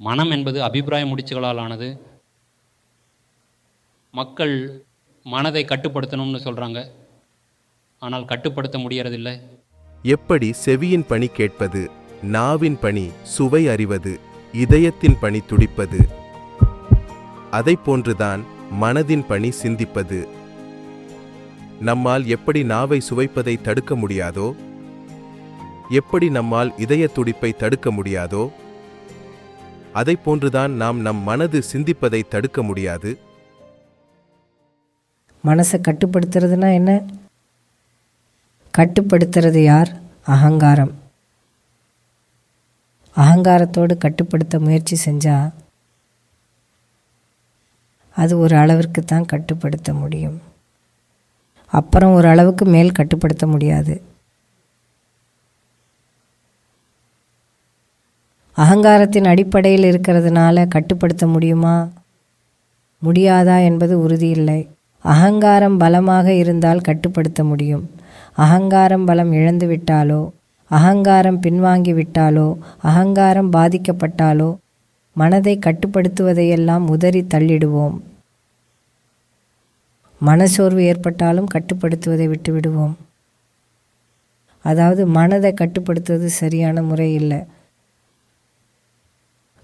மனம் என்பது அபிப்பிராய முடிச்சுகளால் ஆனது. மக்கள் மனதை கட்டுப்படுத்தணும்னு சொல்கிறாங்க ஆனால் கட்டுப்படுத்த முடியறதில்லை. எப்படி செவியின் பணி கேட்பது நாவின் பணி சுவை அறிவது இதயத்தின் பணி துடிப்பது? அதைப் போன்றுதான் மனதின் பணி சிந்திப்பது. நம்மால் எப்படி நாவை சுவைப்பதை தடுக்க முடியாதோ? எப்படி நம்மால் இதய துடிப்பை தடுக்க முடியாதோ? அதைப் போன்றுதான் நாம் நம் மனது சிந்திப்பதை தடுக்க முடியாது. மனசை கட்டுப்படுத்துறதுனா என்ன? கட்டுப்படுத்துறது யார்? அகங்காரம். அகங்காரத்தோடு கட்டுப்படுத்த முயற்சி செஞ்சால் அது ஒரு அளவிற்கு தான் கட்டுப்படுத்த முடியும். அப்புறம் ஒரு அளவுக்கு மேல் கட்டுப்படுத்த முடியாது. அகங்காரத்தின் அடிப்படையில் இருக்கிறதுனால கட்டுப்படுத்த முடியுமா? முடியாதா என்பது உறுதியில்லை. அகங்காரம் பலமாக இருந்தால் கட்டுப்படுத்த முடியும். அகங்காரம் பலம் இழந்து விட்டாலோ அகங்காரம் பின்வாங்கி விட்டாலோ அகங்காரம் பாதிக்கப்பட்டாலோ மனதை கட்டுப்படுத்துவதையெல்லாம் உதறி தள்ளிடுவோம். மனசோர்வு ஏற்பட்டாலும் கட்டுப்படுத்துவதை விட்டுவிடுவோம். அதாவது மனதை கட்டுப்படுத்துவது சரியான முறை இல்லை.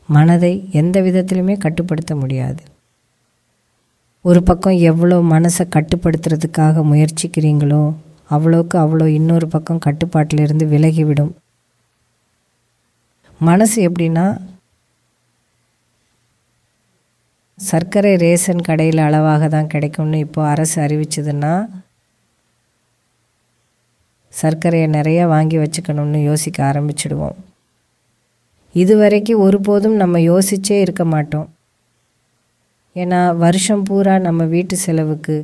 மனதை எந்த விதத்திலுமே கட்டுப்படுத்த முடியாது. ஒரு பக்கம் எவ்வளோ மனசை கட்டுப்படுத்துறதுக்காக முயற்சிக்கிறீங்களோ அவ்வளோக்கு அவ்வளோ இன்னொரு பக்கம் கட்டுப்பாட்டிலிருந்து விலகிவிடும். மனசு எப்படின்னா சர்க்கரை ரேஷன் கடையில் அளவாக தான் கிடைக்கும்னு இப்போது அரசு அறிவிச்சதுன்னா சர்க்கரையை நிறையா வாங்கி வச்சுக்கணும்னு யோசிக்க ஆரம்பிச்சிடுவோம். இதுவரைக்கும் ஒருபோதும் நம்ம யோசிச்சே இருக்க மாட்டோம். ஏன்னா வருஷம் பூரா நம்ம வீட்டு செலவுக்கு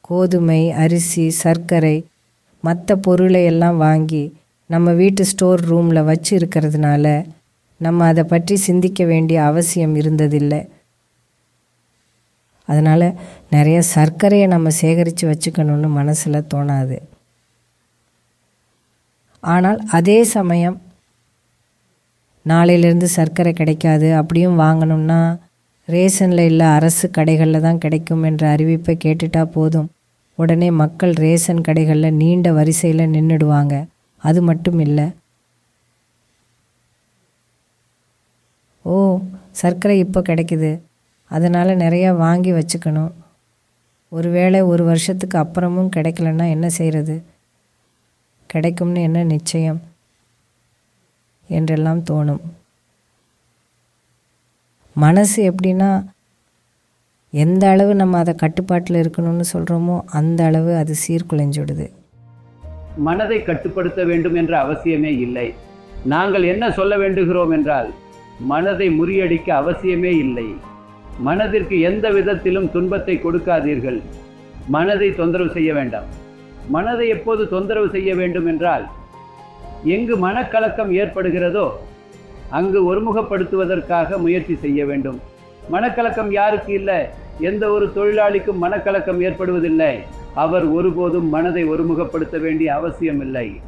கோதுமை அரிசி சர்க்கரை மற்ற பொருளை எல்லாம் வாங்கி நம்ம வீட்டு ஸ்டோர் ரூமில் வச்சு இருக்கிறதுனால நம்ம அதை பற்றி சிந்திக்க வேண்டிய அவசியம் இருந்ததில்லை. அதனால் நிறைய சர்க்கரையை நம்ம சேகரித்து வச்சுக்கணும்னு மனசில் தோணாது. ஆனால் அதே சமயம் நாளையிலேருந்து சர்க்கரை கிடைக்காது அப்படியும் வாங்கணும்னா ரேஷனில் இல்லை அரசு கடைகளில் தான் கிடைக்கும் என்ற அறிவிப்பை கேட்டுட்டா போதும். உடனே மக்கள் ரேஷன் கடைகளில் நீண்ட வரிசையில் நின்றுடுவாங்க அது மட்டும் இல்லை. ஓ சர்க்கரை இப்போ கிடைக்குது. அதனால் நிறையா வாங்கி வச்சுக்கணும். ஒருவேளை ஒரு வருஷத்துக்கு அப்புறமும் கிடைக்கலன்னா என்ன செய்கிறது கிடைக்கும்னு என்ன நிச்சயம்? என்றெல்லாம் தோணும். மனசு எப்படின்னா எந்த அளவு நம்ம அதை கட்டுப்பாட்டில் இருக்கணும்னு சொல்கிறோமோ அந்த அளவு அது சீர்குலைஞ்சுடுது. மனதை கட்டுப்படுத்த வேண்டும் என்ற அவசியமே இல்லை. நாங்கள் என்ன சொல்ல வேண்டுகிறோம் என்றால் மனதை முறியடிக்க அவசியமே இல்லை. மனதிற்கு எந்த விதத்திலும் துன்பத்தை கொடுக்காதீர்கள். மனதை தொந்தரவு செய்ய வேண்டாம். மனதை எப்போது தொந்தரவு செய்ய வேண்டும் என்றால் எங்கு மனக்கலக்கம் ஏற்படுகிறதோ அங்கு ஒருமுகப்படுத்துவதற்காக முயற்சி செய்ய வேண்டும். மனக்கலக்கம் யாருக்கு இல்லை? எந்த ஒரு தொழிலாளிக்கும் மனக்கலக்கம் ஏற்படுவதில்லை. அவர் ஒருபோதும் மனதை ஒருமுகப்படுத்த வேண்டிய அவசியம் இல்லை.